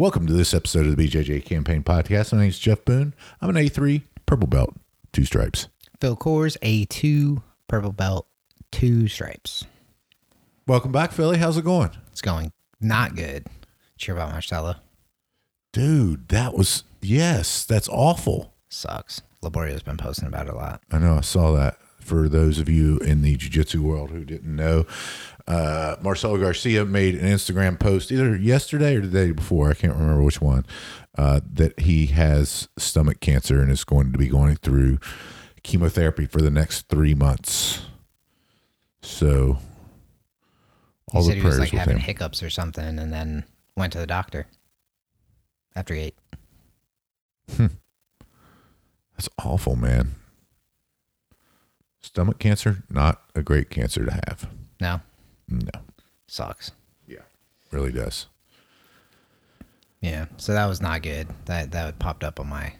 Welcome to this episode of the BJJ Campaign Podcast. My name is Jeff Boone. I'm an A3 purple belt, two stripes. Phil Coors, A2, purple belt, two stripes. Welcome back, Philly. How's it going? It's going not good. Cheer about Marcelo. Dude, that was, yes, that's awful. Sucks. Laborio's been posting about it a lot. I know, I saw that. For those of you in the jiu jitsu world who didn't know, uh, Marcelo Garcia made an Instagram post either yesterday or the day before. I can't remember which one. Uh, that he has stomach cancer and is going to be going through chemotherapy for the next three months. So, all he the said he prayers was like having him. hiccups or something and then went to the doctor after he ate. That's awful, man. Stomach cancer, not a great cancer to have. No, No, sucks. yeah, really does. Yeah, so that was not good. That that popped up on my.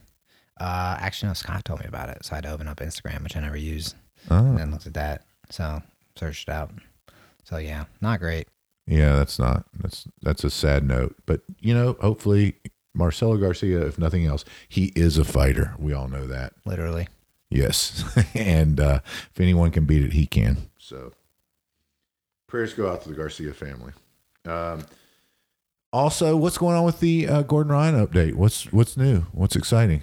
Uh, actually, no. Scott told me about it, so I had to open up Instagram, which I never use, Oh, and then looked at that. So searched it out. So yeah, not great. yeah, that's not that's that's a sad note. But you know, hopefully, Marcelo Garcia, if nothing else, he is a fighter. We all know that. Literally. Yes, and uh, if anyone can beat it, he can. So, prayers go out to the Garcia family. Um, also, what's going on with the uh, Gordon Ryan update? What's what's new? What's exciting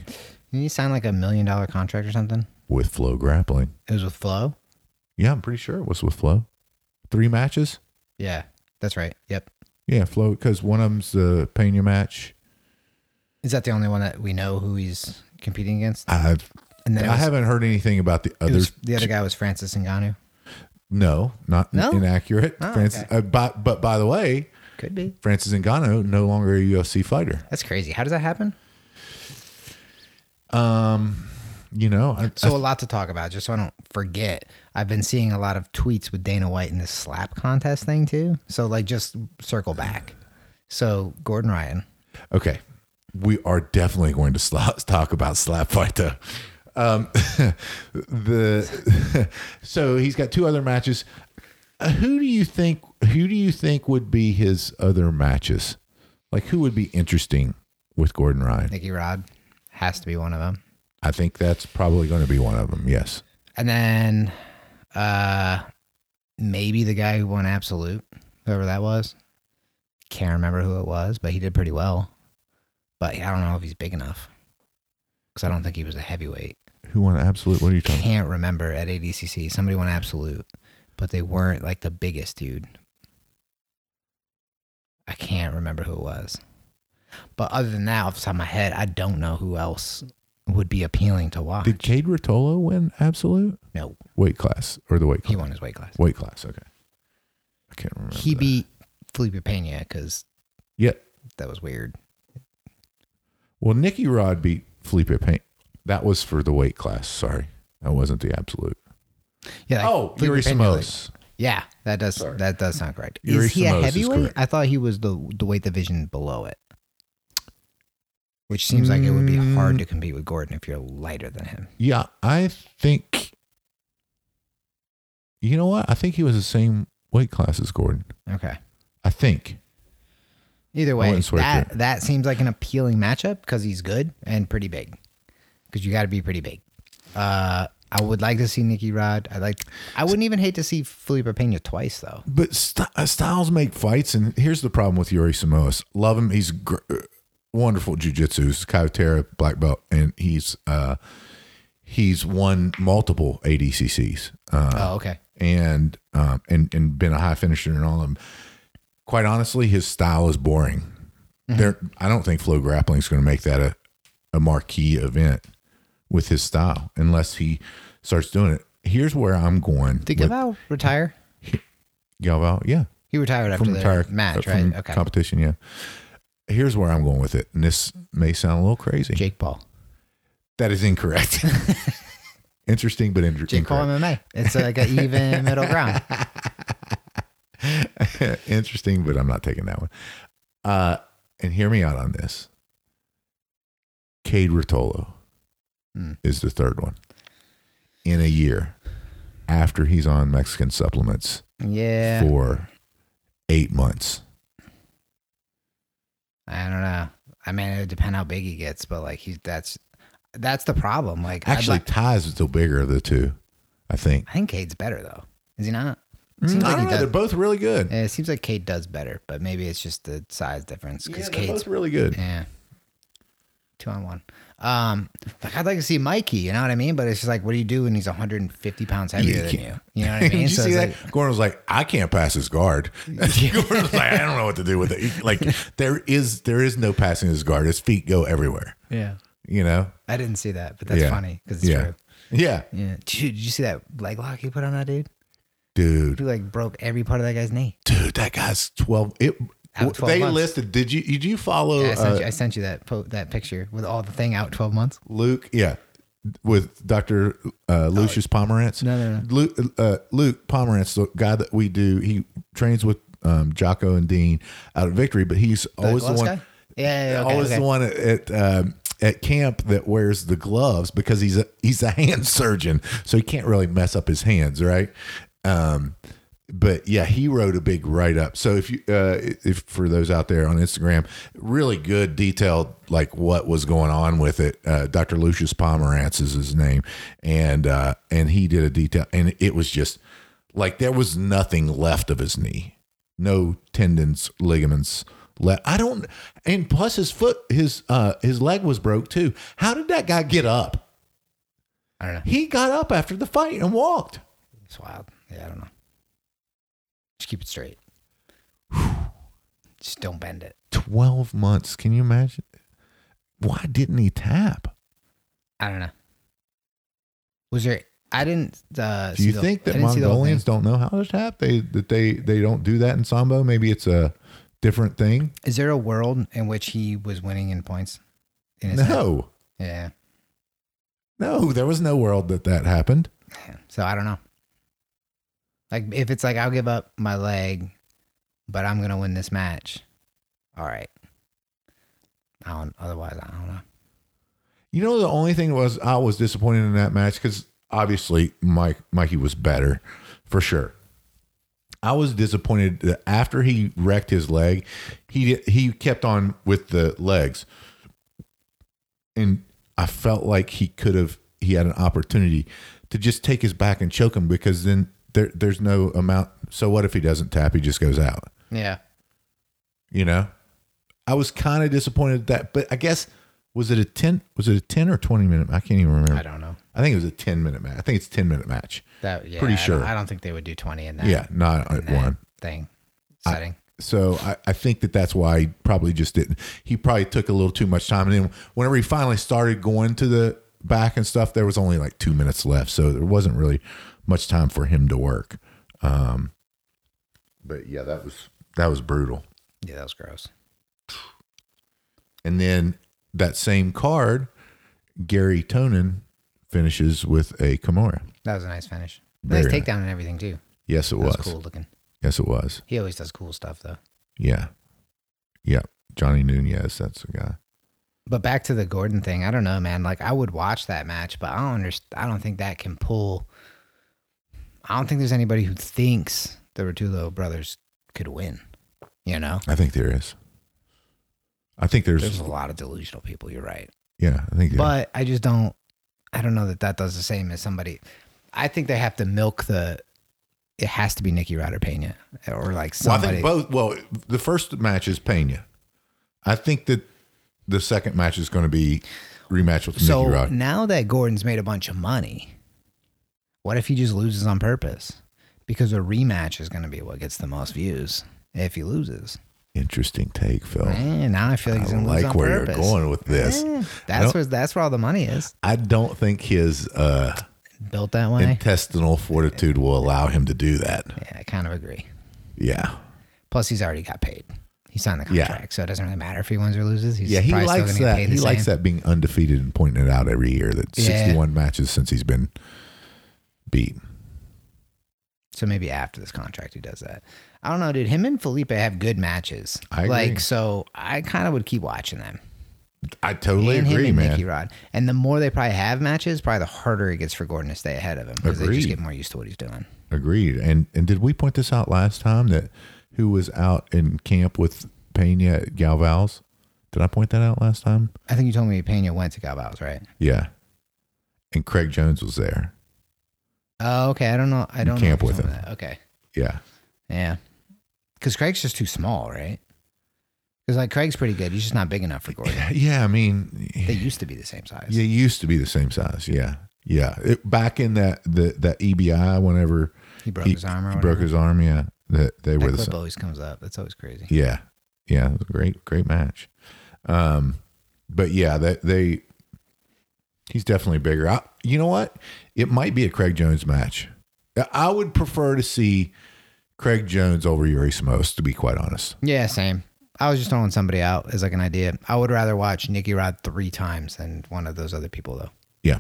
Didn't you sign like a million dollar contract or something? with Flow Grappling? It was with Flow. Yeah, I'm pretty sure it was with Flow. Three matches. Yeah, that's right. Yep. Yeah, Flow because one of them's the Pena match. Is that the only one that we know who he's competing against? I've And then I was- haven't heard anything about the It other. was- the other guy was Francis Ngannou. No, not No? inaccurate. Oh, Francis, okay. uh, but but by the way, Could be. Francis Ngannou no longer a UFC fighter. That's crazy. How does that happen? Um, you know, I, So a lot to talk about. Just so I don't forget, I've been seeing a lot of tweets with Dana White in this slap contest thing too. So like, just circle back. So Gordon Ryan. Okay, we are definitely going to talk about slap fight though. Um, the so he's got two other matches. Uh, who do you think? Who do you think would be his other matches? Like who would be interesting with Gordon Ryan? Nicky Rod has to be one of them. I think that's probably going to be one of them. Yes. And then uh maybe the guy who won Absolute, whoever that was. Can't remember who it was, but he did pretty well. But I don't know if he's big enough. Because I don't think he was a heavyweight. Who won absolute? What are you talking? I can't remember at ADCC. Somebody won Absolute, but they weren't like the biggest dude. I can't remember who it was. But other than that, off the top of my head, I don't know who else would be appealing to watch. Did Cade Ruotolo win absolute no, weight class or the weight class? he won his weight class. Weight class. Okay. I can't remember. He that. beat Felipe Pena because Yeah. that was weird. Well, Nicky Rod beat Felipe Pena. That was for the weight class. Sorry, that wasn't the absolute. Yeah. like, oh, Yuri Simões. yeah, that does that does sound correct. Yuri is he a Simões is heavyweight? I thought he was the the weight division below it. Which seems like it would be hard to compete with Gordon if you're lighter than him. Yeah, I think. You know what? I think he was the same weight class as Gordon. Okay. I think. Either way, wouldn't swear to that that seems like an appealing matchup because he's good and pretty big. Because you got to be pretty big. Uh, I would like to see Nicky Rod. I like. I wouldn't even hate to see Felipe Pena twice though. But st- uh, styles make fights, and here's the problem with Yuri Simões. Love him. He's gr- uh, wonderful jujitsu. He's Caio Terra black belt, and he's uh, he's won multiple ADCCs. Uh, Oh, okay. and um, and and been a high finisher in all of them. Quite honestly, his style is boring. There, I don't think flow grappling is going to make that a, a marquee event with his style unless he starts doing it. Here's where I'm going. Did with- Galvão retire? Galvão, yeah, He retired after from the entire match, uh, right? Okay. competition. Yeah. Here's where I'm going with it, and this may sound a little crazy. Jake Paul. That is incorrect. Interesting, but in- Jake Paul. MMA. It's like an even middle ground. Interesting, but I'm not taking that one. Uh, and hear me out on this. Cade Ruotolo Hmm. is the third one in a year after he's on Mexican supplements Yeah. for eight months. I don't know. I mean, it would depend how big he gets, but like he's that's that's the problem. Like Actually, like- Tye's is the bigger of the two, I think. I think Cade's better though. Is he not? It Mm, seems I like he know. does. They're both really good. Yeah, it seems like Cade does better, but maybe it's just the size difference Yeah, because they're Cade's both really good. yeah, two on one. Um, like I'd like to see Mikey, you know what I mean? But it's just like, what do you do when he's 150 pounds heavier you than you? You know what I mean? Did you So see that? like- Gordon was like, I can't pass his guard. Gordon was like, I don't know what to do with it. Like there is there is no passing his guard. His feet go everywhere. yeah, You know? I didn't see that, but that's Yeah. funny because it's yeah. true. Yeah. Yeah, dude, did you see that leg lock he put on that dude? Dude. He like broke every part of that guy's knee. Dude, that guy's twelve it Out 12 they months. listed did you did you follow Yeah, I, sent uh, you, I sent you that po- that picture with all the thing out 12 months. Luke? Yeah. With Dr. Uh, Lucius Pomerantz. No, no, no. Luke, uh, Luke Pomerantz, the guy that we do, he trains with um, Jocko and Dean out of Victory, but he's always the one. guy? Yeah, yeah, okay, always okay. the one at at, um, at camp that wears the gloves because he's a he's a hand surgeon, so he can't really mess up his hands, right? Um, but yeah, he wrote a big write up. So if you uh, if for those out there on Instagram, really good detailed like what was going on with it. Uh, Dr. Lucius Pomerantz is his name, and uh, and he did a detail, and it was just like there was nothing left of his knee, no tendons, ligaments. left. I don't, and plus his foot, his uh, his leg was broke too. How did that guy get up? I don't know. He got up after the fight and walked. It's wild. Yeah, I don't know. Just keep it straight. Just don't bend it. 12 months. Can you imagine? Why didn't he tap? I don't know. Was there? I didn't. Uh, Do you the- think that didn't see the whole Mongolians don't know how to tap? They that they they don't do that in sambo? Maybe it's a different thing. Is there a world in which he was winning in points? In his head? No. Yeah. No, there was no world that that happened. So I don't know. Like if it's like I'll give up my leg, but I'm gonna win this match. All right. I don't. Otherwise, I don't know. You know, the only thing was I was disappointed in that match because obviously Mike Mikey was better for sure. I was disappointed that after he wrecked his leg, he he kept on with the legs, and I felt like he could have he had an opportunity to just take his back and choke him because then there there's no amount. So what if he doesn't tap? He just goes out. Yeah. You know, I was kind of disappointed at that, but I guess was it a ten? Was it a ten or twenty minute? I can't even remember. I don't know. I think it was a ten minute match. I think it's a ten minute match. That yeah. Pretty I don't- sure. I don't think they would do twenty in that. yeah, not at one. thing setting. So I, I think that that's why he probably just didn't. He probably took a little too much time, and then whenever he finally started going to the back and stuff, there was only like two minutes left, so there wasn't really much time for him to work. Um, but yeah, that was that was brutal. yeah, that was gross. And then that same card, Garry Tonon finishes with a Kimura. That was a nice finish. Nice Very takedown and everything too. Yes, it was was. cool looking. Yes, it was. He always does cool stuff though. Yeah. Yeah. Johnny Nunez, that's the guy. But back to the Gordon thing, I don't know, man. Like I would watch that match, but I don't understand. I don't think that can pull. I don't think there's anybody who thinks the Ruotolo brothers could win. You know, I think there is. I think there's, there's a lot of delusional people. You're right, yeah, I think but I just don't. I don't know that that does the same as somebody. I think they have to milk the. It has to be Nikki Ryder Pena or like Well, I think both. Well, the first match is Pena. I think that the second match is going to be rematch with so Nicky Rod. now that Gordon's made a bunch of money, what if he just loses on purpose? Because a rematch is going to be what gets the most views if he loses. Interesting take, Phil. Man, now I feel like he's going to lose like on where purpose. you're going with this. That's where that's where all the money is. I don't think his uh, Built that way. intestinal fortitude will allow him to do that. yeah, I kind of agree. Yeah. Plus, he's already got paid. He signed the Yeah. contract, so it doesn't really matter if he wins or loses. He's Yeah, he likes that. He the likes that being undefeated and pointing it out every year. That Yeah. 61 matches since he's been beat. So maybe after this contract, he does that. I don't know, dude. Him and Felipe have good matches. I agree. Like, so I kind of would keep watching them. I totally and agree, him and man. Nicky Rod. And the more they probably have matches, probably the harder it gets for Gordon to stay ahead of him because they just get more used to what he's doing. Agreed. And and did we point this out last time that who was out in camp with Pena at Galvão's? Did I point that out last time? I think you told me Pena went to Galvão's, right? Yeah. And Craig Jones was there. Oh, okay. I don't know. I don't camp know with him. that. Okay. Yeah. Yeah. Because Craig's just too small, right? Because like Craig's pretty good. He's just not big enough for Gordon. Yeah, I mean They used to be the same size. They used to be the same size. Yeah, yeah. It, back in that the that EBI, whenever He broke his arm or he broke his arm. Yeah, that they were the same. always comes up. That's always crazy. Yeah, yeah. It was a great, great match. Um, but yeah, that they he's definitely bigger. I, you know what? It might be a Craig Jones match. I would prefer to see Craig Jones over Yuri Simões, to be quite honest. Yeah, same. I was just throwing somebody out as like an idea. I would rather watch Nicky Rod three times than one of those other people, though. Yeah,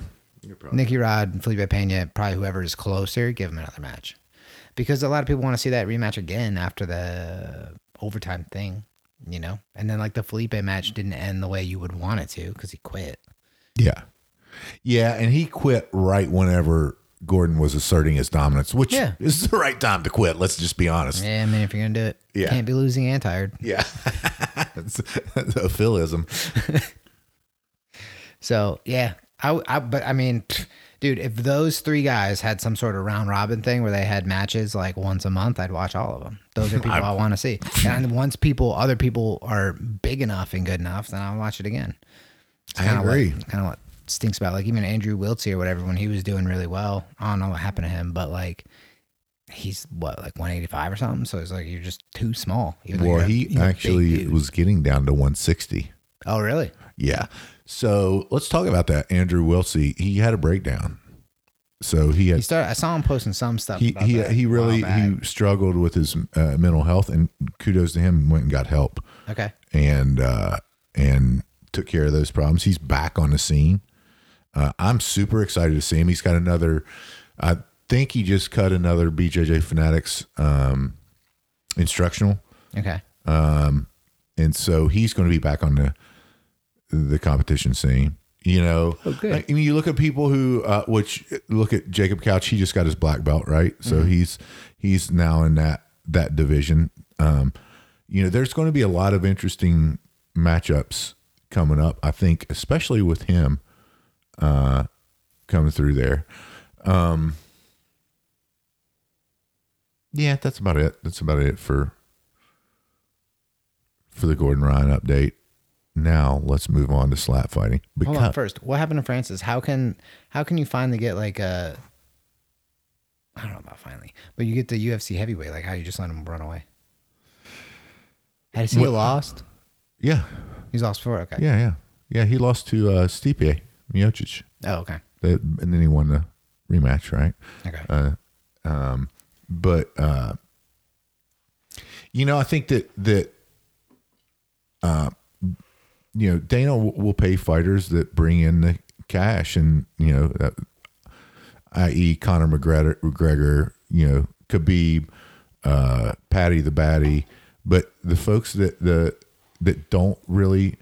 Nicky Rod and Felipe Pena, probably whoever is closer, give him another match. Because a lot of people want to see that rematch again after the overtime thing, you know? And then, like, the Felipe match didn't end the way you would want it to because he quit. yeah, yeah. And he quit right whenever Gordon was asserting his dominance, which Yeah. is the right time to quit. Let's just be honest. Yeah, I mean, if you're going to do it, Yeah. can't be losing and tired. Yeah, it's, it's a philism. So yeah, I, I but I mean, dude, if those three guys had some sort of round robin thing where they had matches like once a month, I'd watch all of them. Those are people I, want to see. And once people, other people are big enough and good enough, then I'll watch it again. I agree. Kind of what stinks about like even Andrew Wiltse or whatever when he was doing really well. I don't know what happened to him, but like. He's what like 185 or something, so it's like you're just too small. Well, he a actually was getting down to 160. Oh, really? Yeah. So let's talk about that. Andrew Wiltse, he had a breakdown. So he He had started. I saw him posting some stuff. he he, he really he struggled with his uh, mental health, and kudos to him. Went and got help, okay. and uh, and took care of those problems. He's back on the scene. Uh, I'm super excited to see him. He's got another. I think he just cut another BJJ Fanatics um, instructional. Okay. and so he's going to be back on the the competition scene. You know, Oh. I mean, you look at people who, uh, which look at Jacob Couch. He just got his black belt, right? So Mm-hmm. he's he's now in that that division. Um, you know, there's going to be a lot of interesting matchups coming up. I think, especially with him uh, coming through there. Um, yeah, that's about it. That's about it for for the Gordon Ryan update. Now let's move on to slap fighting. Hold on Because first. What happened to Francis? How can how can you finally get like a I don't know about finally, but you get the UFC heavyweight. Like how you just let him run away? Has he lost? yeah, He's lost four. Okay. yeah, yeah, yeah. He lost to uh, Stipe Miocic, Oh, okay. That- and then he won the rematch, right? Okay. Uh, um, but uh, you know, I think that that uh, you know Dana will, will pay fighters that bring in the cash, and you know, i.e., Conor McGregor, McGregor, you know, Khabib, uh, Paddy the Baddy, but the folks that the that don't really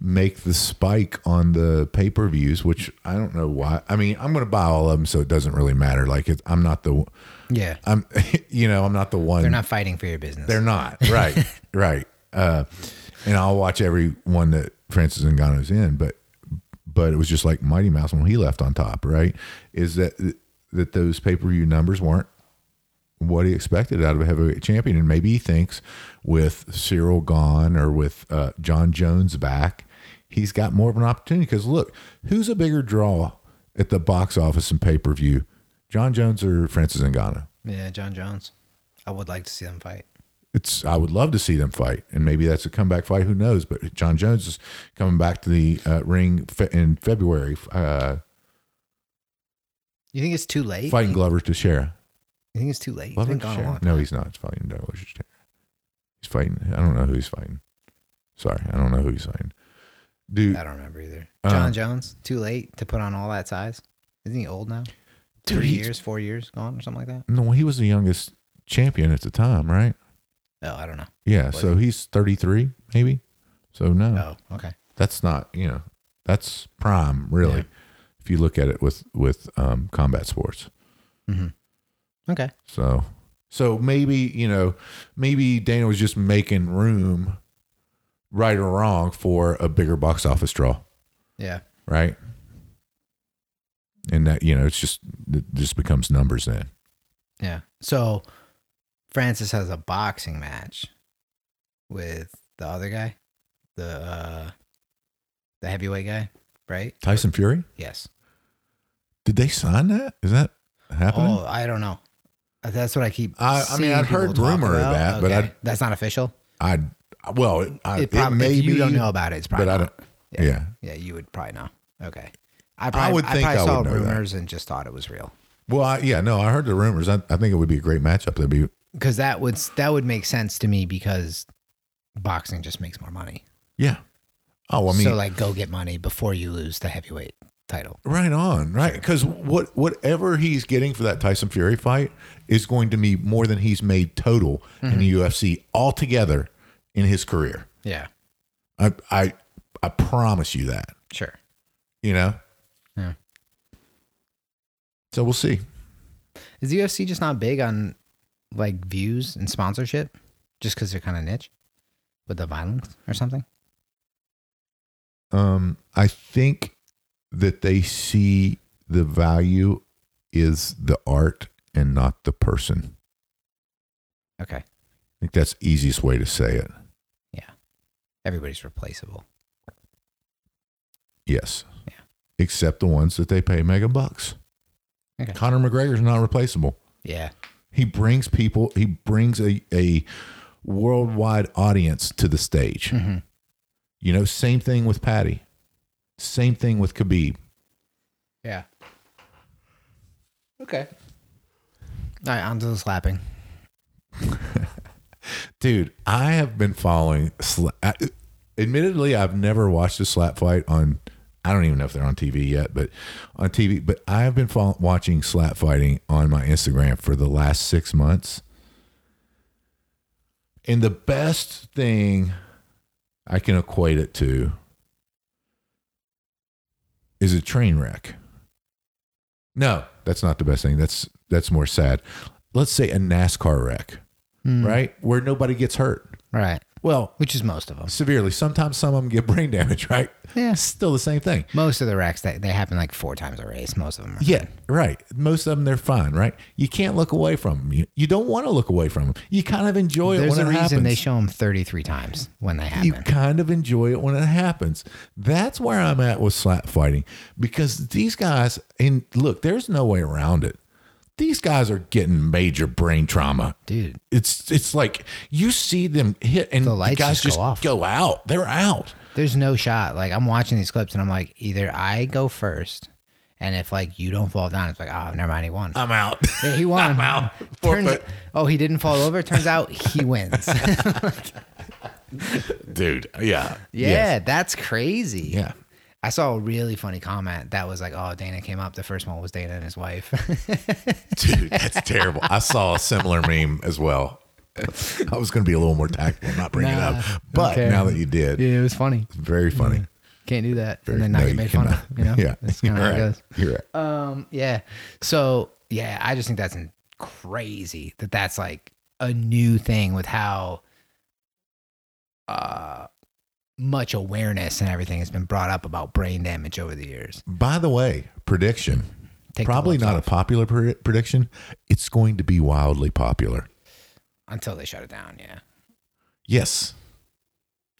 make the spike on the pay per views, which I don't know why. I mean, I'm going to buy all of them, so it doesn't really matter. Like, it, I'm not the, Yeah. I'm, you know, I'm not the one. They're not fighting for your business. They're not. Right. right. Uh, and I'll watch every one that Francis Ngannou's in, but but it was just like Mighty Mouse when he left on top. Right? Is that that those pay per view numbers weren't what he expected out of a heavyweight champion, and maybe he thinks with Ciryl Gane or with uh, Jon Jones back, he's got more of an opportunity. Because look, who's a bigger draw at the box office and pay per view, Jon Jones or Francis Ngannou? Yeah, Jon Jones. I would like to see them fight. it's I would love to see them fight, and maybe that's a comeback fight. Who knows? But Jon Jones is coming back to the uh, ring fe- in February, uh, You think it's too late? fighting Glover Teixeira. You think it's too late? He's Love been gone a long No, he's not. He's fighting Douglas. He's fighting. I don't know who he's fighting. Sorry, I don't know who he's fighting. Dude, I don't remember either. Uh, Jon Jones, too late to put on all that size. Isn't he old now? Dude, Three years, four years gone, or something like that. no, he was the youngest champion at the time, right? Oh, I don't know. Yeah, Was so he's 33, maybe. So no, Oh, okay. that's not, you know, that's prime, really. Yeah. If you look at it with with um, combat sports. Okay. So, so maybe you know, maybe Dana was just making room, right or wrong, for a bigger box office draw, Yeah. right? And that you know, it's just it just becomes numbers then. Yeah. So Francis has a boxing match with the other guy, the uh the heavyweight guy, right? Tyson Fury, Yes. did they sign that? Is that happening? Oh, I don't know. That's what I keep. I- I mean, I've heard rumor of that, but I- that's not official. I well, it, I, It it may if you be, don't know about it, it's probably. but I don't. Yeah. Yeah. Yeah, you would probably know. Okay. I probably, would I think probably I saw would know that. rumors and just thought it was real. Well, I, yeah, no, I heard the rumors. I, I think it would be a great matchup. That'd be Because that would that would make sense to me because boxing just makes more money. yeah. Oh, I mean, so like, go get money before you lose the heavyweight title. right on, right? Because what whatever he's getting for that Tyson Fury fight is going to be more than he's made total in mm-hmm. the UFC altogether in his career. Yeah. I I I promise you that. Sure. You know. Yeah. So we'll see. Is the UFC just not big on like views and sponsorship, just because they're kind of niche with the violence or something? Um, I think that they see the value is the art and not the person. Okay. I think that's the easiest way to say it. Everybody's replaceable. Yes. Yeah. Except the ones that they pay mega bucks. Okay. Conor McGregor's not replaceable. Yeah. He brings people, he brings a, a worldwide audience to the stage. Mhm. You know, same thing with Paddy. Same thing with Khabib. Yeah. Okay. All right, on to the slapping. Dude, I have been following. Sla- admittedly, I've never watched a slap fight on. I don't even know if they're on TV yet, but on TV. But I have been follow- watching slap fighting on my Instagram for the last six months. And the best thing I can equate it to is a train wreck. No, that's not the best thing. That's that's more sad. Let's say a NASCAR wreck, Hmm. right? Where nobody gets hurt. Right. Well, Which is most of them. severely. Sometimes some of them get brain damage, right? Yeah. Still the same thing. Most of the wrecks they, they happen like four times a race. Most of them. Are Yeah, right. Most of them they're fine, right? You can't look away from them. You, you don't want to look away from them. You kind of enjoy it There's when a it reason happens. they show them 33 times when they happen. you kind of enjoy it when it happens. That's where I'm at with slap fighting because these guys, and look, there's no way around it. These guys are getting major brain trauma. Dude, It's it's like you see them hit and The the, lights guys just go just off. go out. They're out. there's no shot. Like I'm watching these clips and I'm like, either I go first, and if like you don't fall down, it's like, oh, never mind, he won. I'm out. Yeah, he won. I'm out. Turns, oh, he didn't fall over. Turns out he wins. Dude, yeah. yeah, Yes. that's crazy. Yeah. I saw a really funny comment that was like, "Oh, Dana came up. The first one was Dana and his wife." Dude, that's terrible. I saw a similar meme as well. I was going to be a little more tactful, not bring it up. But now that you did, yeah, it was funny. very funny. Can't do that, Very- and then not no, get you made fun of. You know, Yeah. that's kind of You're how it goes. You're right. Um, yeah. So yeah, I just think that's crazy that that's like a new thing with how uh much awareness and everything has been brought up about brain damage over the years. By the way, prediction. Take Probably not off a popular pre- prediction. It's going to be wildly popular. until they shut it down. Yeah. Yes.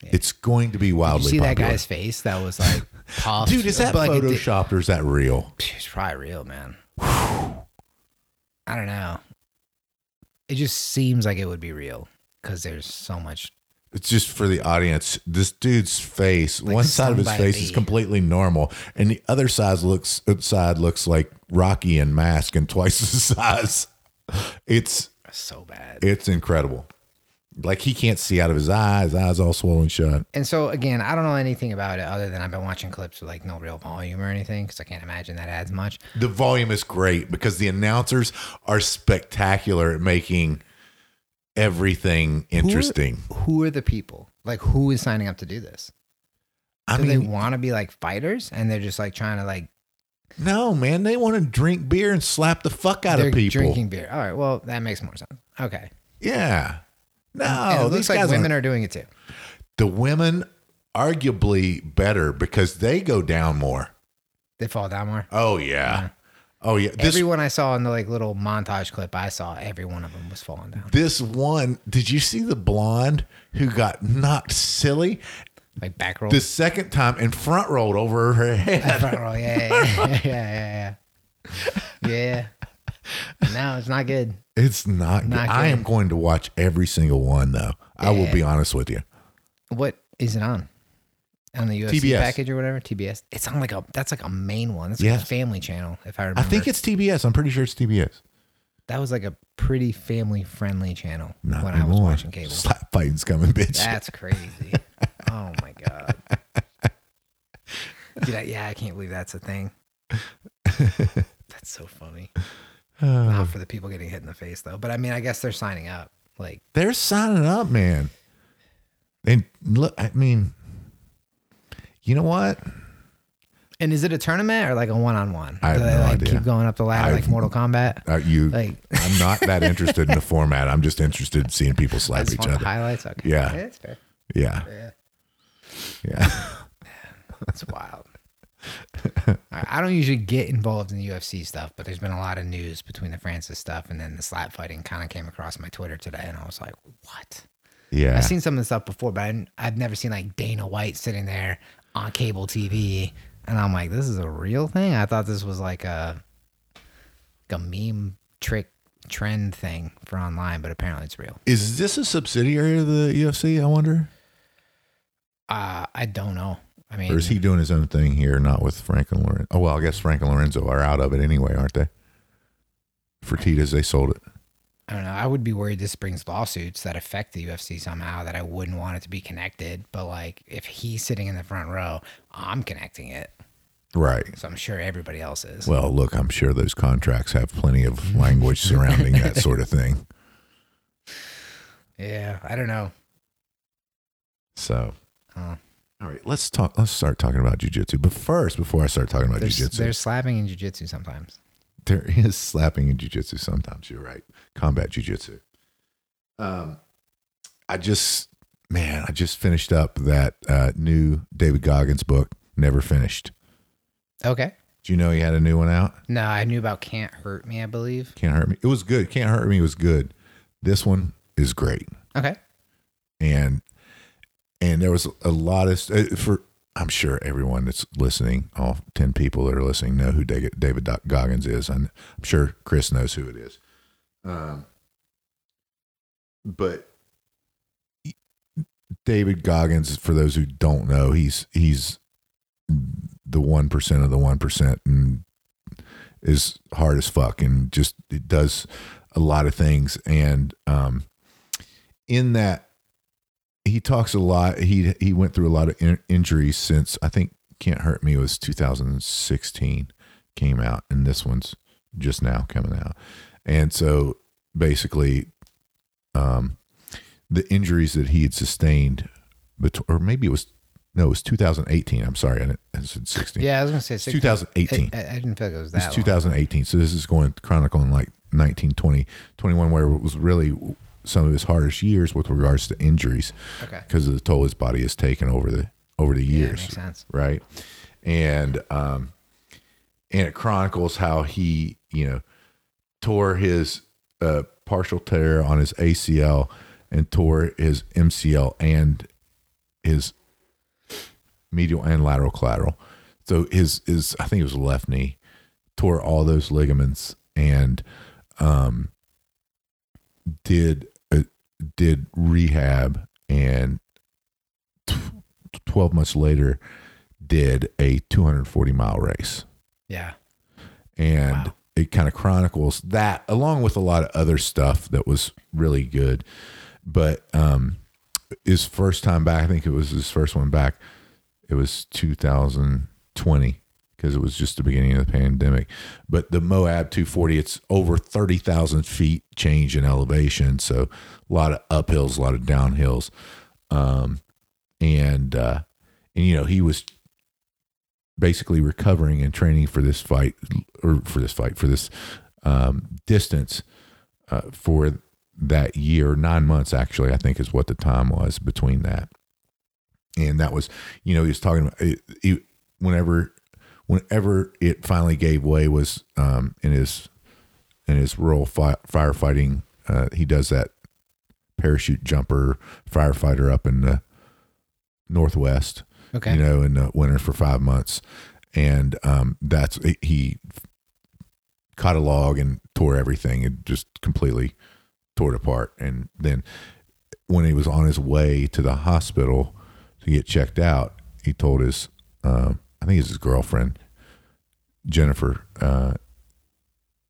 Yeah. It's going to be Did you wildly see that popular. guy's face? That was like, puffed, Dude, is that like, it did- photoshopped or is that real? It's probably real, man. I don't know. It just seems like it would be real because there's so much. It's just for the audience. This dude's face, Like one side of his face is completely normal, and the other side looks side looks like Rocky and Mask and twice the size. It's That's so bad. it's incredible. Like he can't see out of his eyes, eyes all swollen shut. And so again, I don't know anything about it other than I've been watching clips with like no real volume or anything because I can't imagine that adds much. The volume is great because the announcers are spectacular at making everything interesting. Who are the people? Like who is signing up to do this? I Do they want to be like fighters and they're just like trying to like no, man, they want to drink beer and slap the fuck out of people. drinking beer. All right, well that makes more sense. Okay, Yeah. No, and it these looks like guys women are are doing it too. the women arguably better because they go down more. They fall down more. Oh yeah. Oh yeah. This Everyone I saw in the like little montage clip I saw, every one of them was falling down. this one, did you see the blonde who got knocked silly Like back roll. the second time and front rolled over her head? Front roll. Yeah, yeah, yeah, yeah, yeah. No, it's not good. It's not, Not good. I am going to watch every single one though. I will be honest with you. What is it on? On the UFC TBS. package or whatever? TBS. It's on like a that's like a main one. It's like Yes. a family channel, if I remember. I think it's TBS. I'm pretty sure it's TBS. that was like a pretty family friendly channel Not when I was anymore. watching cable. Slap fighting's coming, bitch. That's crazy. oh my god. Dude, I, yeah, I can't believe that's a thing. That's so funny. Uh, Not for the people getting hit in the face though. But I mean, I guess they're signing up. Like, They're signing up, man. And look, I mean, you know what? and is it a tournament or like a one on one? I have Do they no like idea. keep going up the ladder like I've- Mortal Kombat? Uh, you, Like- I'm not that interested in the format. I'm just interested in seeing people slap each other. highlights. Okay. Yeah. that's fair. Yeah, Yeah. yeah. That's wild. I I don't usually get involved in the UFC stuff, but there's been a lot of news between the Francis stuff and then the slap fighting kind of came across my Twitter today, and I was like, "What?" yeah. I've seen some of the stuff before, but I've never seen like Dana White sitting there on cable TV, and I'm like, "This is a real thing." I thought this was like a like a meme trick trend thing for online, but apparently it's real. Is this a subsidiary of the UFC? I wonder, Uh, I don't know. I mean, or is he doing his own thing here, not with Frank and Lorenzo? Oh well, I guess Frank and Lorenzo are out of it anyway, aren't they? Fertitas, they sold it. I don't know. I would be worried this brings lawsuits that affect the UFC somehow that I wouldn't want it to be connected. But like, if he's sitting in the front row, I'm connecting it. Right. So I'm sure everybody else is. Well, look, I'm sure those contracts have plenty of language surrounding that sort of thing. yeah, I don't know. So, Uh, all right, let's talk. Let's start talking about jujitsu. But first, before I start talking about there's, they're slapping in jujitsu sometimes. There is slapping in jujitsu sometimes. You're right. Combat jujitsu. Um, I just, man, I just finished up that uh, new David Goggins book. Never finished. Okay. Do you know he had a new one out? No, I knew about Can't Hurt Me, I believe. Can't hurt me. It was good. Can't hurt me was good. This one is great. Okay. and and there was a lot of uh, for I'm sure everyone that's listening, all ten people that are listening, know who David Goggins is, I'm sure Chris knows who it is. Um, but David Goggins, for those who don't know, he's he's the one percent of the one percent, and is hard as fuck, and just it does a lot of things, and um, in that he talks a lot. He he went through a lot of in, injuries since I think Can't Hurt Me was 2016 came out, and this one's just now coming out. And so basically, um, the injuries that he had sustained, bet- or maybe it was no, it was 2018. I'm sorry, I, didn't- I said 16. Yeah, I was gonna say 16. 2018. I, I didn't feel like it was It's that. long. 2018. So this is going chronicling like 19, 20, 21, where it was really some of his hardest years with regards to injuries Okay. because of the toll his body has taken over the over the Yeah, years, makes sense. right? And um, and it chronicles how he you know tore his uh, partial tear on his ACL and tore his MCL and his medial and lateral collateral. So his his I think it was left knee tore all those ligaments and um did did rehab and t- 12 months later did a 240 mile race Yeah. and Wow. it kind of chronicles that along with a lot of other stuff that was really good. But um, his first time back, I think it was his first one back. It was 2020 because it was just the beginning of the pandemic. But the Moab 240, it's over 30,000 feet change in elevation. So a lot of uphills, a lot of downhills. Um, and, uh, and, you know, he was basically recovering and training for this fight or for this fight, for this um, distance uh, for that year, nine months actually, I think is what the time was between that. And that was, you know, he was talking about it, he, whenever whenever it finally gave way was um, in his in his rural fi- firefighting. Uh, he does that parachute jumper firefighter up in the northwest. Okay. You know, in the winter for five months, and um, that's he caught a log and tore everything and just completely tore it apart. And then when he was on his way to the hospital to get checked out, he told his um, I think it's his girlfriend, Jennifer. Uh,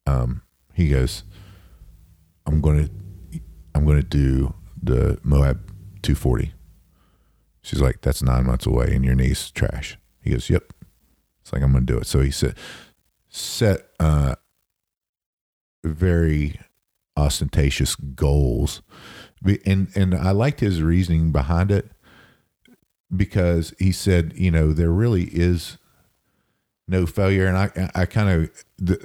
um, he goes, "I'm going to, I'm going to do the Moab 240." She's like, "That's nine months away, and your knee's trash." He goes, "Yep." It's like I'm going to do it. So he said, set uh, very ostentatious goals, and and I liked his reasoning behind it because he said, you know, there really is no failure, and I I kind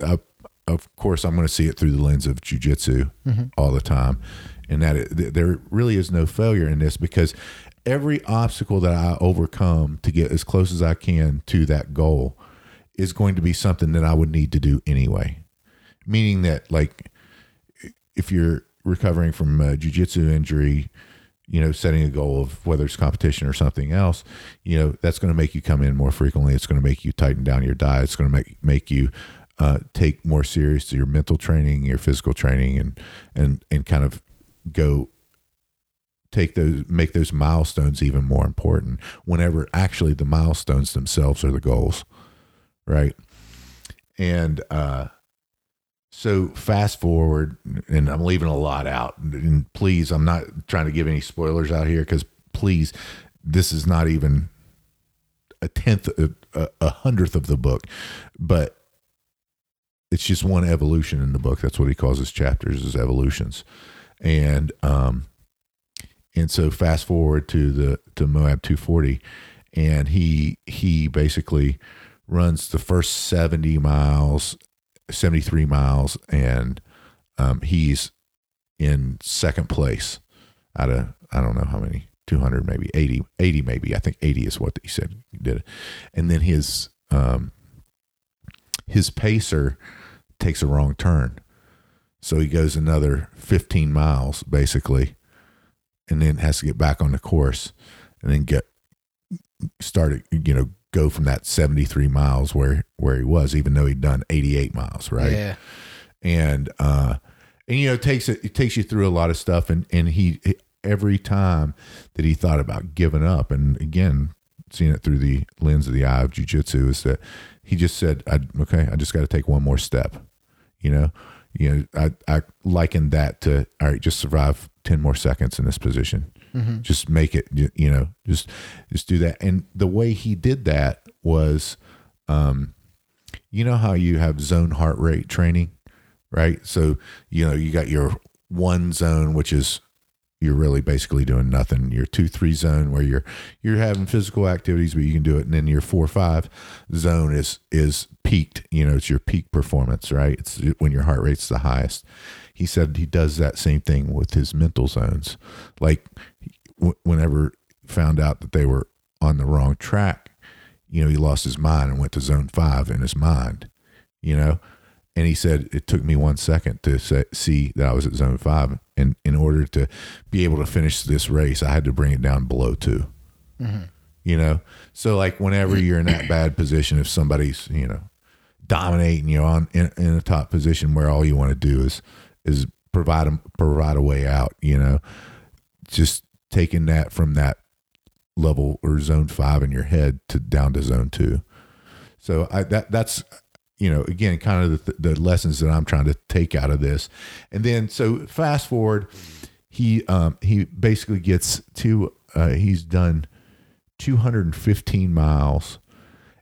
of of course I'm going to see it through the lens of jujitsu mm-hmm. all the time, and that it, there really is no failure in this because every obstacle that I overcome to get as close as I can to that goal is going to be something that I would need to do anyway. Meaning that like if you're recovering from a jujitsu injury, you know, setting a goal of whether it's competition or something else, you know, that's going to make you come in more frequently. It's going to make you tighten down your diet. It's going to make make you uh, take more serious your mental training, your physical training, and and and kind of go take those make those milestones even more important. Whenever actually the milestones themselves are the goals, right? And uh, so fast forward, and I'm leaving a lot out. And please, I'm not trying to give any spoilers out here because please, this is not even a tenth, a, a hundredth of the book, but it's just one evolution in the book. That's what he calls his chapters, is evolutions, and um, and so fast forward to the to Moab 240, and he he basically runs the first 70 miles 73 miles, and um, he's in second place out of I don't know how many 200 maybe 80 80 maybe. I think 80 is what he said he did. It and then his um his pacer takes a wrong turn. So he goes another 15 miles basically and then has to get back on the course and then get started you know go from that 73 miles where where he was even though he'd done 88 miles right? Yeah. and uh and you know it takes it, it takes you through a lot of stuff. And and he every time that he thought about giving up and again seeing it through the lens of the eye of jujitsu is that he just said I, okay i just got to take one more step you know? You know i i liken that to all right just survive 10 more seconds in this position Mm-hmm. Just make it, you know, just just do that. And the way he did that was, um, you know how you have zone heart rate training, right? So you know you got your one zone, which is you're really basically doing nothing. Your two three zone where you're you're having physical activities, but you can do it, and then your four five zone is is peaked. You know, it's your peak performance, right? It's when your heart rate's the highest. He said he does that same thing with his mental zones. Like whenever found out that they were on the wrong track, you know, he lost his mind and went to zone five in his mind, you know. And he said it took me one second to say, see that I was at zone five, and in order to be able to finish this race, I had to bring it down below 2 mm-hmm. You know, so like whenever you're in that bad position, if somebody's you know dominating you on in, in a top position where all you want to do is is provide a, provide a way out, you know, just taking that from that level or zone five in your head to down to zone two. So I, that that's you know, again, kind of the, the lessons that I'm trying to take out of this. And then, so fast forward, he um, he basically gets to uh, he's done 215 miles,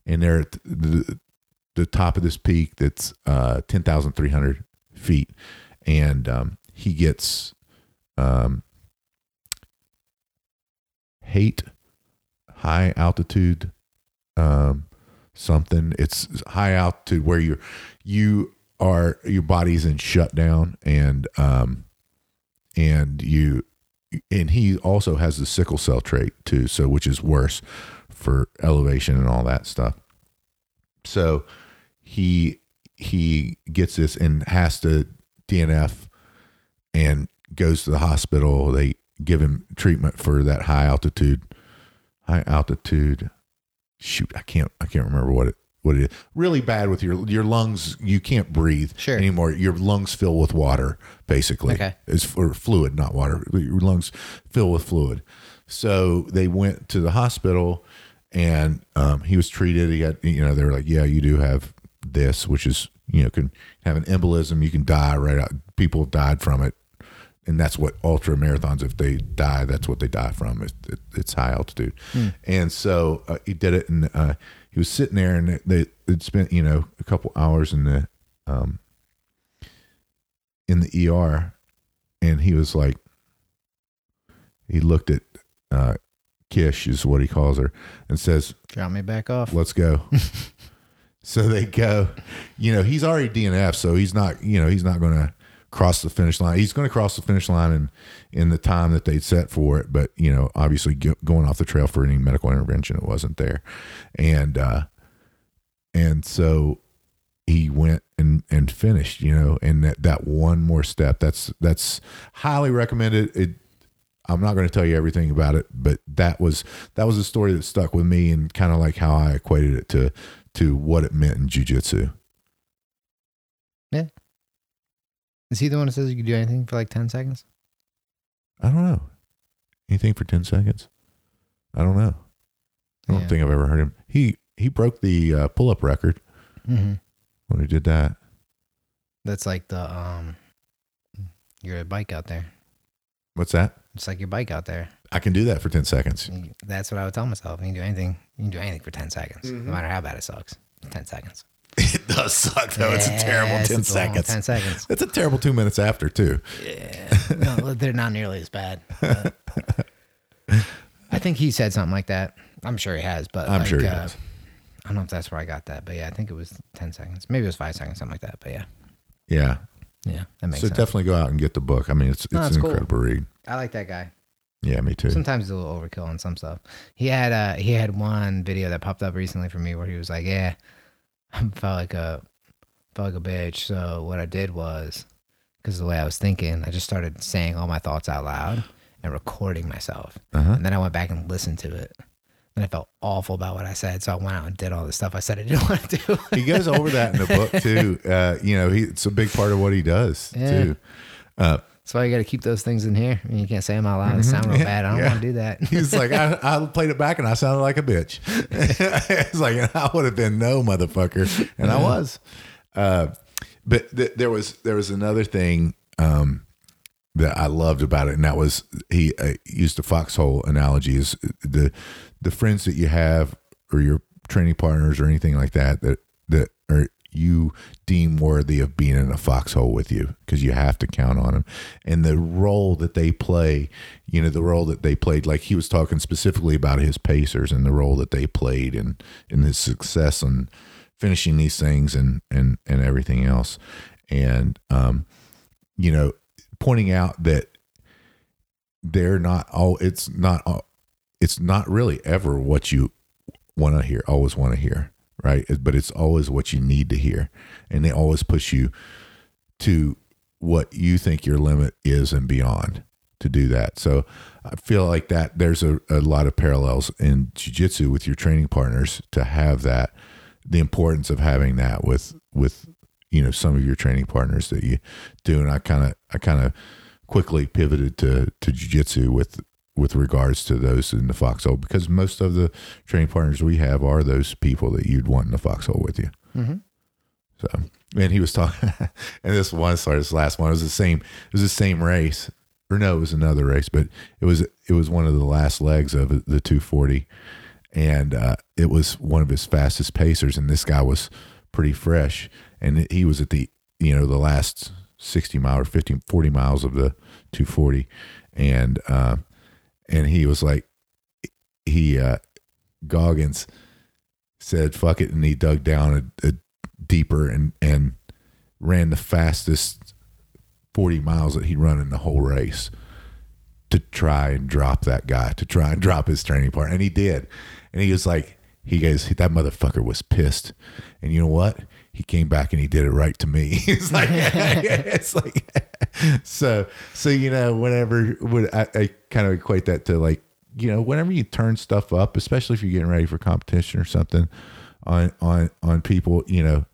and they're at the, the top of this peak that's uh, 10,300 feet, and um, he gets um, hate high altitude um, something. It's high altitude where you're you are your body's in shutdown and um and you and he also has the sickle cell trait too, so which is worse for elevation and all that stuff. So he he gets this and has to DNF and goes to the hospital. They give him treatment for that high altitude high altitude shoot i can't i can't remember what it what it is. Really bad with your your lungs you can't breathe Sure. anymore. Your lungs fill with water basically. Okay. it's for fluid not water. Your lungs fill with fluid. So they went to the hospital and um, he was treated. He had you know they were like yeah you do have this which is you know can have an embolism. You can die right out people have died from it and that's what ultra marathons if they die that's what they die from it, it, it's high altitude and so uh, he did it and uh, he was sitting there and they would spent you know a couple hours in the um in the er and he was like he looked at uh kish is what he calls her and says Drop me back off. let's go. so they go, you know, he's already DNF, so he's not, you know, he's not going to cross the finish line. He's going to cross the finish line in, in the time that they'd set for it. But, you know, obviously go, going off the trail for any medical intervention, it wasn't there. And, uh, and so he went and, and finished, you know, and that, that one more step, that's, that's highly recommended. It, I'm not going to tell you everything about it, but that was that was a story that stuck with me and kind of like how I equated it to to what it meant in jujitsu. Is he the one that says you can do anything for like 10 seconds? I don't know anything for ten seconds. I don't know. I don't Yeah. think I've ever heard him. He he broke the uh, pull up record Mm-hmm. when he did that. That's like the, um, your bike out there. What's that? It's like your bike out there. I can do that for ten seconds. That's what I would tell myself. You can do anything. You can do anything for 10 seconds, Mm-hmm. no matter how bad it sucks. 10 seconds. It does suck though. it's a terrible Yes, ten seconds. 10 seconds. It's a terrible two minutes after too. Yeah. no, they're not nearly as bad. I think he said something like that. I'm sure he has, but I'm like, sure he uh, has. I don't know if that's where I got that, but yeah, I think it was 10 seconds. Maybe it was five seconds, something like that. But yeah, Yeah. yeah, that makes So sense. definitely go out and get the book. I mean, it's it's No, an it's cool. incredible read. I like that guy. Yeah, me too. Sometimes it's a little overkill on some stuff. He had uh he had one video that popped up recently for me where he was like, "Yeah, I felt like a felt like a bitch." So what I did was, because the way I was thinking, I just started saying all my thoughts out loud and recording myself, Uh-huh. and then I went back and listened to it. And I felt awful about what I said, so I went out and did all the stuff I said I didn't want to do. he goes over that in the book too. Uh, you know, he, it's a big part of what he does Yeah. too. Uh, so you got to keep those things in here. I mean, you can't say them out loud; they sound real bad. I don't yeah. want to do that. he's like, I, I played it back and I sounded like a bitch. it's like I would have been no motherfucker, and I was. Uh, but th- there was there was another thing um, that I loved about it, and that was he uh, used the foxhole analogy. Is the the friends that you have or your training partners or anything like that that that are you deem worthy of being in a foxhole with you because you have to count on them and the role that they play you know the role that they played like he was talking specifically about his pacers and the role that they played in in his success and finishing these things and and and everything else. And um you know pointing out that they're not all it's not all it's not really ever what you want to hear always want to hear right? But it's always what you need to hear and they always push you to what you think your limit is and beyond to do that. So i feel like that there's a, a lot of parallels in jiu-jitsu with your training partners to have that the importance of having that with with you know some of your training partners that you do. And i kind of i kind of quickly pivoted to to jiu-jitsu with with regards to those in the foxhole because most of the training partners we have are those people that you'd want in the foxhole with you Mhm. So, and he was talking, and this one, sorry, this last one was the same. It was the same race, or no, it was another race, but it was it was one of the last legs of the 240, and uh, it was one of his fastest pacers, and this guy was pretty fresh, and he was at the you know the last 60 mile or 50 40 miles of the 240 and uh, and he was like he uh, Goggins said fuck it and he dug down a, a deeper and and ran the fastest 40 miles that he'd run in the whole race to try and drop that guy to try and drop his training partner and he did. And he was like he goes that motherfucker was pissed. And you know what he came back and he did it right to me it's like it's like so so you know whenever would I, I kind of equate that to like you know whenever you turn stuff up especially if you're getting ready for competition or something on on on people you know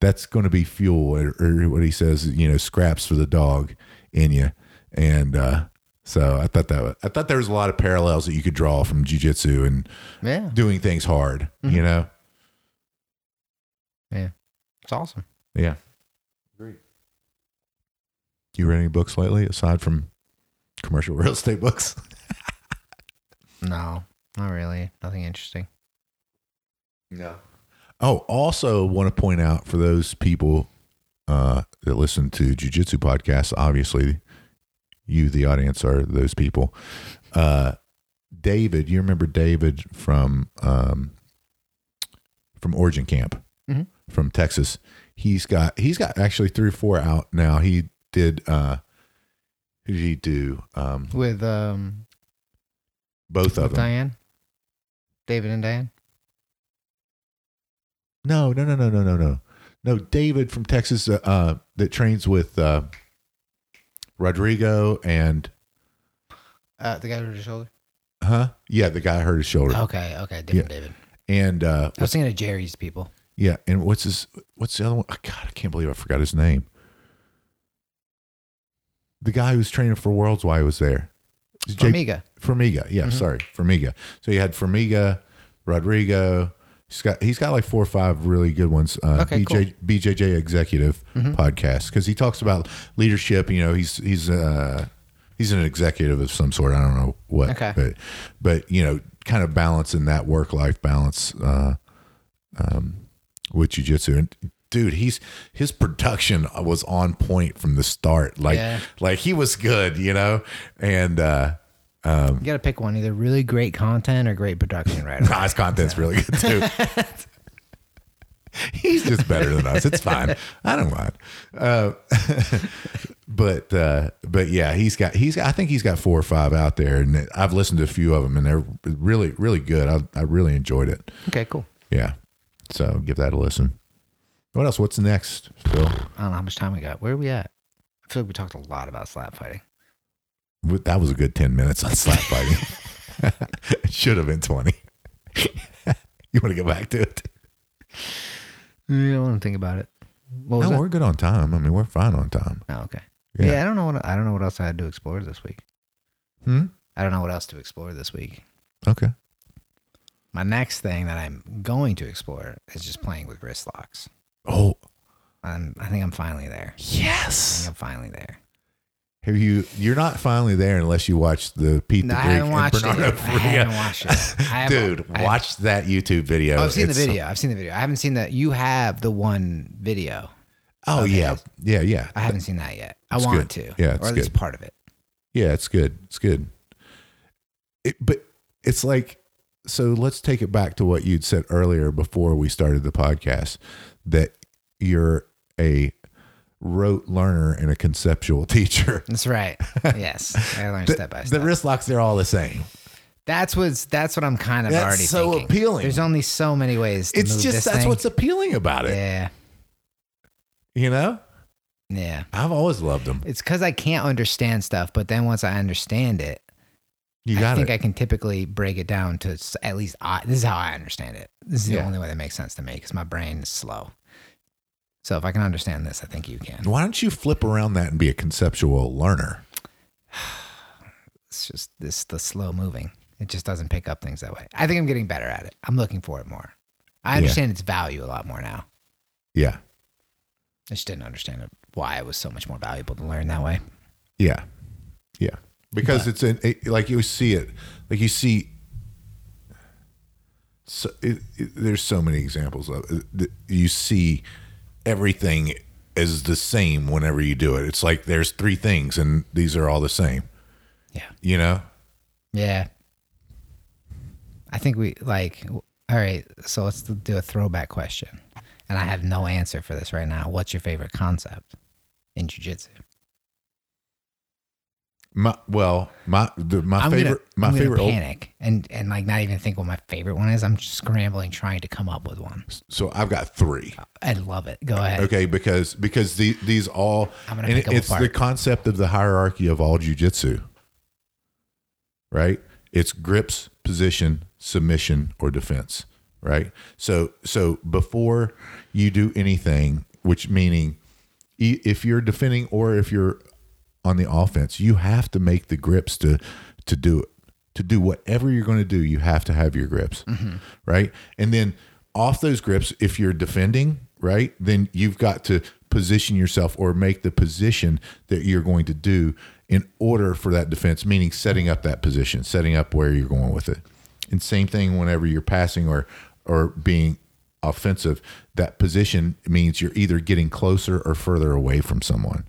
that's going to be fuel or, or what he says you know scraps for the dog in you and uh so I thought that was, I thought there was a lot of parallels that you could draw from jujitsu and Yeah. doing things hard, you know. Yeah. It's awesome. Yeah. Great. You read any books lately aside from commercial real estate books? No, not really. Nothing interesting. No. Oh, also want to point out for those people uh, that listen to jujitsu podcasts, obviously you, the audience, are those people. Uh, David, you remember David from um, from Origin Camp Mhm. From Texas. He's got he's got actually three or four out now. He did uh, who did he do? Um, With um both of them. Diane? David and Diane? No, no, no, no, no, no, no. No, David from Texas uh, uh, that trains with uh, Rodrigo and Uh the guy with his shoulder? huh? Yeah, the guy hurt his shoulder. Okay, okay, different David. And uh, I was thinking of Jerry's people. Yeah, and what's his what's the other one? Oh, God, I can't believe I forgot his name. The guy who was training for Worlds while he was there. Jay- Formiga. Formiga. Yeah, sorry, Formiga. So you had Formiga, Rodrigo. He's got he's got like four or five really good ones. Uh, Okay, BJ, BJJ Executive podcast because he talks about leadership. You know, he's he's uh he's an executive of some sort. I don't know what. Okay. But but you know, kind of balancing that work life balance uh, um, with jujitsu and. Dude, he's his production was on point from the start. Like, Yeah. like he was good, you know. And uh, You gotta pick one, either really great content or great production right. Nah, his content's really good too. He's just better than us. It's fine. I don't mind. Uh, but uh, but yeah, he's got he's I think he's got four or five out there, and I've listened to a few of them, and they're really really good. I I really enjoyed it. Okay, cool. Yeah, so give that a listen. What else? What's next, Phil? I don't know how much time we got. Where are we at? I feel like we talked a lot about slap fighting. That was a good ten minutes on slap fighting. it should have been twenty. you want to go back to it? Yeah, I want to think about it. No, that? we're good on time. I mean, we're fine on time. Oh, okay. Yeah. Yeah. I don't know what I don't know what else I had to explore this week. Hmm. I don't know what else to explore this week. Okay. My next thing that I'm going to explore is just playing with wrist locks. Oh, I'm, I think I'm finally there. I yes. think I'm finally there. Have you? You're not finally there unless you watch the Pete No, the I Greek haven't and watched it. Bernardo. I haven't watched it. I haven't- Dude, I- watch that YouTube video. Oh, I've seen the It's- video. I've seen the video. I haven't seen that. You have the one video. Oh Okay. yeah, yeah, yeah, I haven't seen that yet. I It's want good. to. Yeah, it's or at least good. part of it. yeah. It's good. It's good. It, but it's like so. Let's take it back to what you'd said earlier before we started the podcast that you're a rote learner and a conceptual teacher. That's right. yes, I learned step by step. The wrist locks, they're all the same. That's what's that's what I'm kind of That's already so thinking. appealing. There's only so many ways to It's just that's thing. what's appealing about it. yeah, You know, yeah. I've always loved them. It's because I can't understand stuff, but then once I understand it, You I think it. I can typically break it down to at least I, this is how I understand it. This is the only way that makes sense to me because my brain is slow. So if I can understand this, I think you can. Why don't you flip around that and be a conceptual learner? It's just this the slow moving. It just doesn't pick up things that way. I think I'm getting better at it. I'm looking for it more. I Yeah. understand its value a lot more now. Yeah. I just didn't understand why it was so much more valuable to learn that way. Yeah, yeah, because it's an it, like you see it, like you see. So it, it, there's so many examples of uh, it. you see everything is the same whenever you do it. It's like there's three things and these are all the same. Yeah. You know? Yeah. I think we like. All right, so let's do a throwback question, and I have no answer for this right now. What's your favorite concept in jujitsu? My well, my the, my I'm favorite gonna, my favorite old- panic and and like not even think what my favorite one is. I'm just scrambling trying to come up with one. so I've got 3. I love it. Go ahead. Okay, because because the, these all I'm gonna pick it's the concept of the hierarchy of all jujitsu. Right? It's grips, position, submission, or defense. Right? So so before you do anything, which meaning if you're defending or if you're on the offense, you have to make the grips to to do it. To do whatever you're going to do, you have to have your grips, mm-hmm. right? And then off those grips, if you're defending, right, then you've got to position yourself or make the position that you're going to do in order for that defense, meaning setting up that position, setting up where you're going with it. And same thing whenever you're passing or or being offensive, that position means you're either getting closer or further away from someone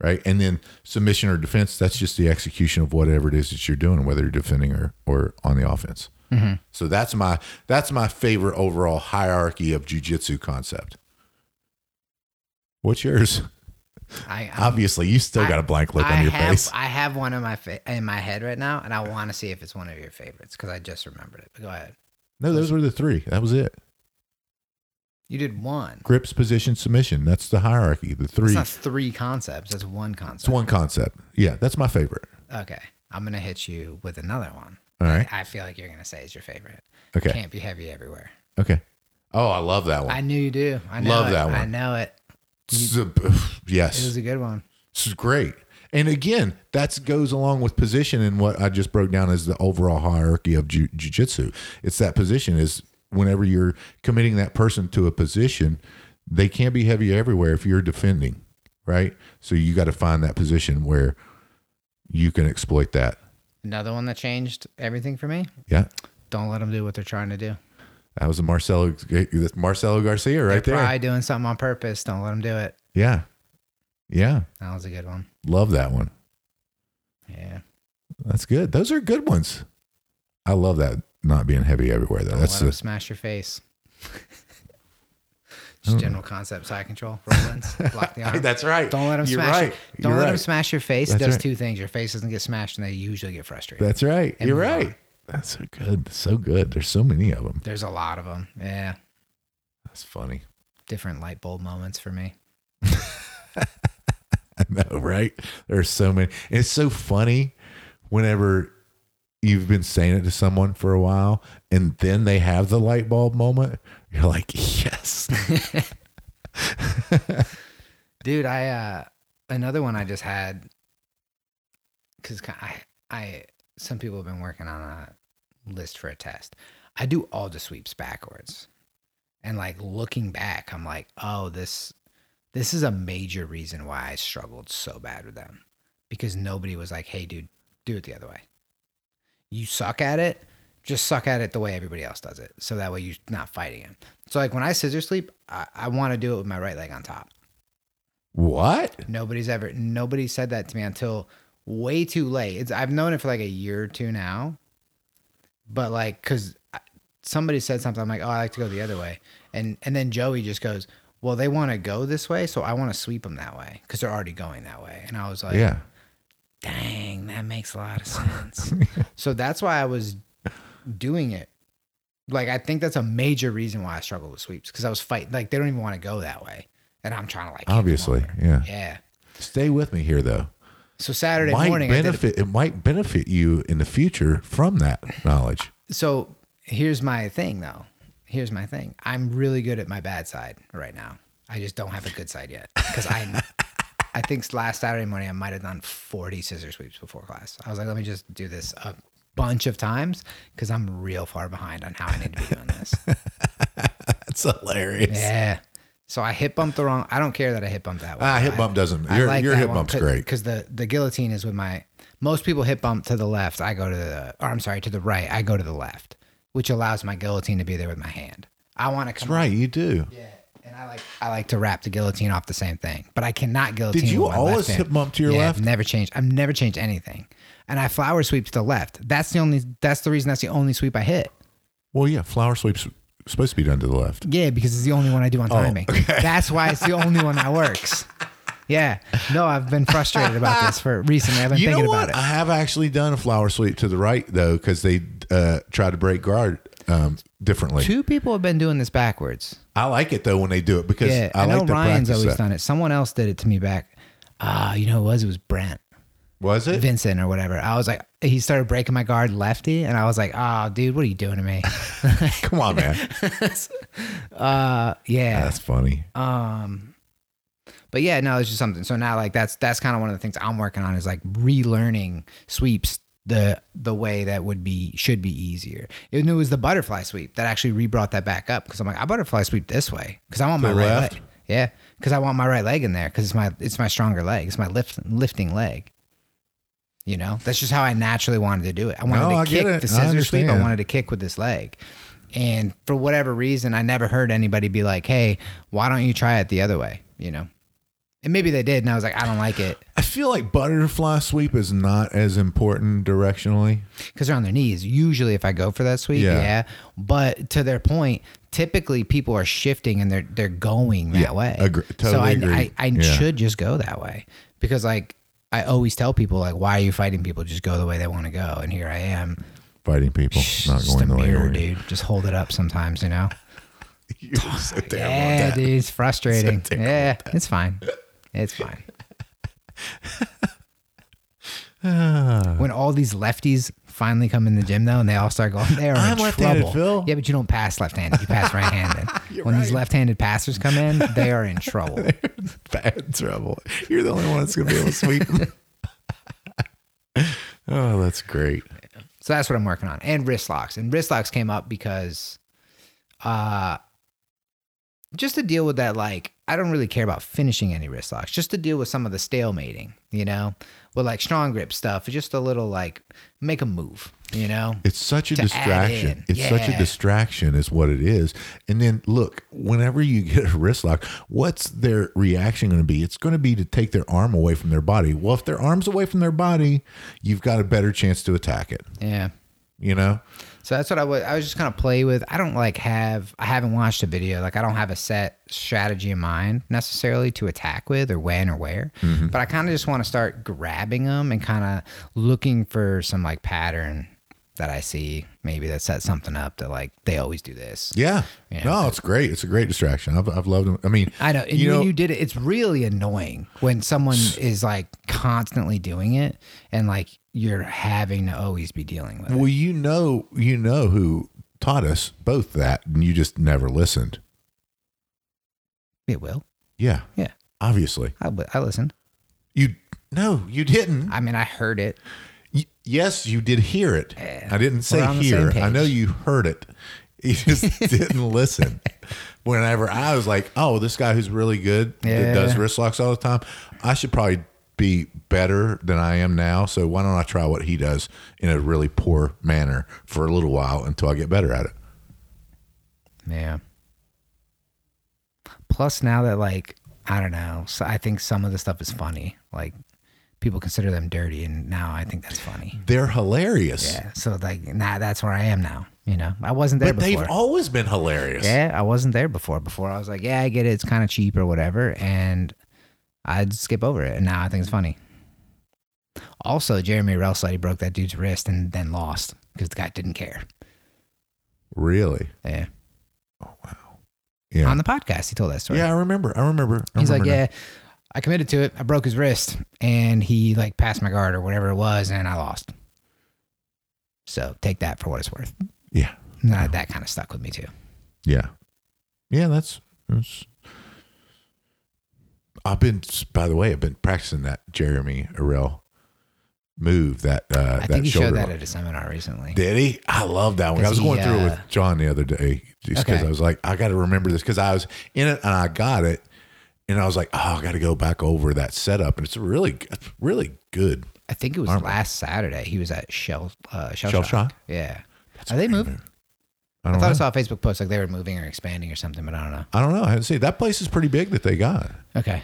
right? And then submission or defense, that's just the execution of whatever it is that you're doing, whether you're defending or or on the offense. Mm-hmm. So that's my that's my favorite overall hierarchy of jujitsu concept. What's yours? I, I'm- Obviously, you still got a blank look on your have, face. I have one in my fa- in my head right now, and I want to see if it's one of your favorites because I just remembered it. But go ahead. No, those were the three. That was it. You did one. Grips, position, submission. That's the hierarchy. The three. not three concepts. That's one concept. It's one concept. Yeah, that's my favorite. Okay, I'm gonna hit you with another one. All right. I feel like you're gonna say is your favorite. Okay. Can't be heavy everywhere. Okay. Oh, I love that one. I knew you do. I know Love it. that one. I know it. It yes. was a good one. This is great. And again, that goes along with position and what I just broke down as the overall hierarchy of ju- jujitsu. It's that position is whenever you're committing that person to a position, they can't be heavy everywhere if you're defending, right? So you got to find that position where you can exploit that. Another one that changed everything for me. Yeah. Don't let them do what they're trying to do. That was a Marcelo Marcelo Garcia right they're there. probably doing something on purpose. Don't let them do it. Yeah. Yeah. That was a good one. Love that one. Yeah. That's good. Those are good ones. I love that not being heavy everywhere though. Don't That's let them the, smash your face. Just oh. general concept, side control, Rollins, block the arm. That's right. Don't let them You're smash. right. Don't You're let them right. smash your face. That's it does right. two things. Your face doesn't get smashed, and they usually get frustrated. That's right. And You're on. right. That's so good. So good. There's so many of them. There's a lot of them. Yeah, That's funny. different light bulb moments for me. I know, right? There's so many. It's so funny whenever you've been saying it to someone for a while and then they have the light bulb moment. You're like, yes. Dude, I uh another one I just had because I I some people have been working on a list for a test. I do all the sweeps backwards, and like looking back, I'm like, oh, this this is a major reason why I struggled so bad with them because nobody was like, hey, dude, do it the other way. You suck at it. Just suck at it the way everybody else does it. So that way you're not fighting it. So like when I scissor sweep, I, I want to do it with my right leg on top. what? Nobody's ever nobody said that to me until way too late. It's I've known it for like a year or two now, but like because somebody said something, I'm like, oh, I like to go the other way, and and then Joey just goes, well, they want to go this way, so I want to sweep them that way because they're already going that way, and I was like, Yeah. Dang, that makes a lot of sense. so that's why I was doing it. Like I think that's a major reason why I struggle with sweeps because I was fighting like they don't even want to go that way, and I'm trying to like Obviously. Yeah. yeah. Stay with me here though. So Saturday might morning, I did a- benefit it might benefit you in the future from that knowledge. so here's my thing though. Here's my thing. I'm really good at my bad side right now. I just don't have a good side yet because I, I think last Saturday morning I might have done 40 scissor sweeps before class. I was like, let me just do this a bunch of times because I'm real far behind on how I need to be doing this. That's hilarious. yeah. So I hip bumped the wrong. I don't care that I hip bumped that way. Ah, hip I- bump doesn't. I Your, like your hip bump's great. because the the guillotine is with my. Most people hip bump to the left. I go to the. Or I'm sorry, to the right. I go to the left, which allows my guillotine to be there with my hand. I want to That's come. right. You do. Yeah, like I like to wrap the guillotine off the same thing, but I cannot guillotine. Did you with my always left hand. hip bump to your Yeah, left? I've never changed. I've never changed anything, and I flower sweep to the left. That's the only. That's the reason. That's the only sweep I hit. Well, yeah. Flower sweep's supposed to be done to the left. Yeah, because it's the only one I do on timing. Okay, That's why it's the only one that works. Yeah. No, I've been frustrated about this for recently. I've been You thinking know what? about it. I have actually done a flower sweep to the right though, because they uh, try to break guard um, differently. Two people have been doing this backwards. I like it though when they do it because Yeah, I, I, know like Ryan's always that. done it. Someone else did it to me back. Ah, you know who it was? It was Brent. Was it? Vincent or whatever. I was like, he started breaking my guard lefty, and I was like, oh, dude, what are you doing to me? Come on, man. uh, yeah. That's funny. Um, but yeah, no, it's just something. So now, like, that's that's kind of one of the things I'm working on is like relearning sweeps the the way that would be should be easier. It, it was the butterfly sweep that actually re-brought that back up because I'm like, I butterfly sweep this way because I want my right leg. Yeah, because I want my right leg in there because it's my it's my stronger leg. It's my lift lifting leg. You know, that's just how I naturally wanted to do it. I wanted No, to I kick the I sweep. I wanted to kick with this leg. And for whatever reason, I never heard anybody be like, hey, why don't you try it the other way? You know? And maybe they did. And I was like, I don't like it I feel like butterfly sweep is not as important directionally. because they're on their knees. Usually, if I go for that sweep, Yeah. yeah. But to their point, typically people are shifting and they're they're going that Yeah, way. agree- so totally I, agree. I, I Yeah. should just go that way because, like, I always tell people, like, why are you fighting people? Just go the way they want to go. And here I am. Fighting people, not just a going the way mirror, dude. Just hold it up sometimes, you know? So terrible Yeah, that. dude, it's frustrating. yeah, it's fine. It's fine. When all these lefties finally come in the gym though, and they all start going, they are I'm in trouble. Phil. Yeah, but you don't pass left-handed. You pass right-handed. when these left-handed passers come in, they are in trouble. Bad trouble. You're the only one that's gonna be able to sweep. oh, that's great. So that's what I'm working on, and wrist locks. And wrist locks came up because, uh, just to deal with that, like I don't really care about finishing any wrist locks. Just to deal with some of the stalemating, you know, with like strong grip stuff. Just a little like make a move, you know. It's such a distraction. It's such a distraction, is what it is. And then look, whenever you get a wrist lock, what's their reaction going to be? It's going to be to take their arm away from their body. Well, if their arm's away from their body, you've got a better chance to attack it. Yeah. You know? So that's what I was. I was just kind of play with. I don't like have. I haven't watched a video. Like I don't have a set strategy in mind necessarily to attack with or when or where. Mm-hmm. But I kind of just want to start grabbing them and kind of looking for some like pattern that I see. Maybe that sets something up that like they always do this. Yeah. Yeah. No, it's great. It's a great distraction. I've, I've loved them. I mean, I know. And you know, you did it, it's really annoying when someone is like constantly doing it and like you're having to always be dealing with it. well, you know, you know who taught us both that, and you just never listened. It will. Yeah. Yeah. Obviously. I, I listened. You, no, you didn't. I mean, I heard it. Y- yes, you did hear it. Yeah. I didn't say We're on the same hear. I know you heard it. You just didn't listen. Whenever I was like, oh, this guy who's really good that does wrist locks all the time, I should probably be better than I am now. So why don't I try what he does in a really poor manner for a little while until I get better at it? Yeah. Plus, now that like I don't know, so I think some of the stuff is funny. Like people consider them dirty, and now I think that's funny. They're hilarious. Yeah. So like, nah, that's where I am now. You know, I wasn't there But before. they've always been hilarious. yeah, I wasn't there before. Before I was like, yeah, I get it. It's kind of cheap or whatever, and I'd skip over it. And now I think it's funny. Also, Jeremy Arel said he broke that dude's wrist and then lost because the guy didn't care. Really? Yeah. Oh wow. Yeah. On the podcast, he told that story. Yeah, I remember. I remember. I He's like, now. yeah, I committed to it. I broke his wrist and he like passed my guard or whatever it was, and I lost. So take that for what it's worth. Yeah. And that, that kind of stuck with me too. Yeah. Yeah, that's, that's I've been by the way, I've been practicing that Jeremy Arel move that uh, I that think he showed that at a seminar recently. Did he? I love that one. I was he, going through it uh, with John the other day just because Okay. I was like, I got to remember this because I was in it and I got it, and I was like, oh, I got to go back over that setup, and it's really, really good. I think it was Armor. last Saturday. He was at Shell uh, Shell, Shell Shock. Shock? Yeah. Are they moving? I I thought I saw a Facebook post like they were moving or expanding or something, but I don't know. I don't know. I haven't seen that place is pretty big that they got. Okay.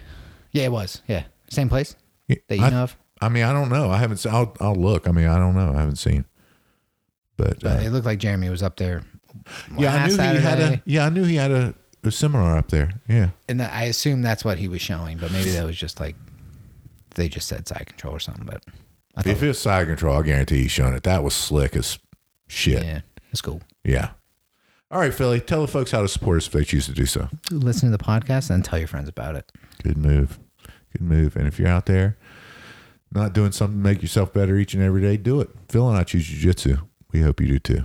Yeah, it was. Yeah. Same place Yeah, that you I, know of. I mean, I don't know. I haven't. Seen, I'll I'll look. I mean, I don't know. I haven't seen. But, But uh, it looked like Jeremy was up there. yeah, I knew he had a. Yeah, I knew he had a, a seminar up there. Yeah. and that, I assume that's what he was showing, but maybe that was just like they just said side control or something. But I thought, If it's side control, I guarantee he's showing it. That was slick as shit. yeah, it's cool. Yeah. All right, Philly. Tell the folks how to support us if they choose to do so. Listen to the podcast and tell your friends about it. Good move. Good move. And if you're out there not doing something to make yourself better each and every day, do it. Phil and I choose jujitsu. We hope you do too.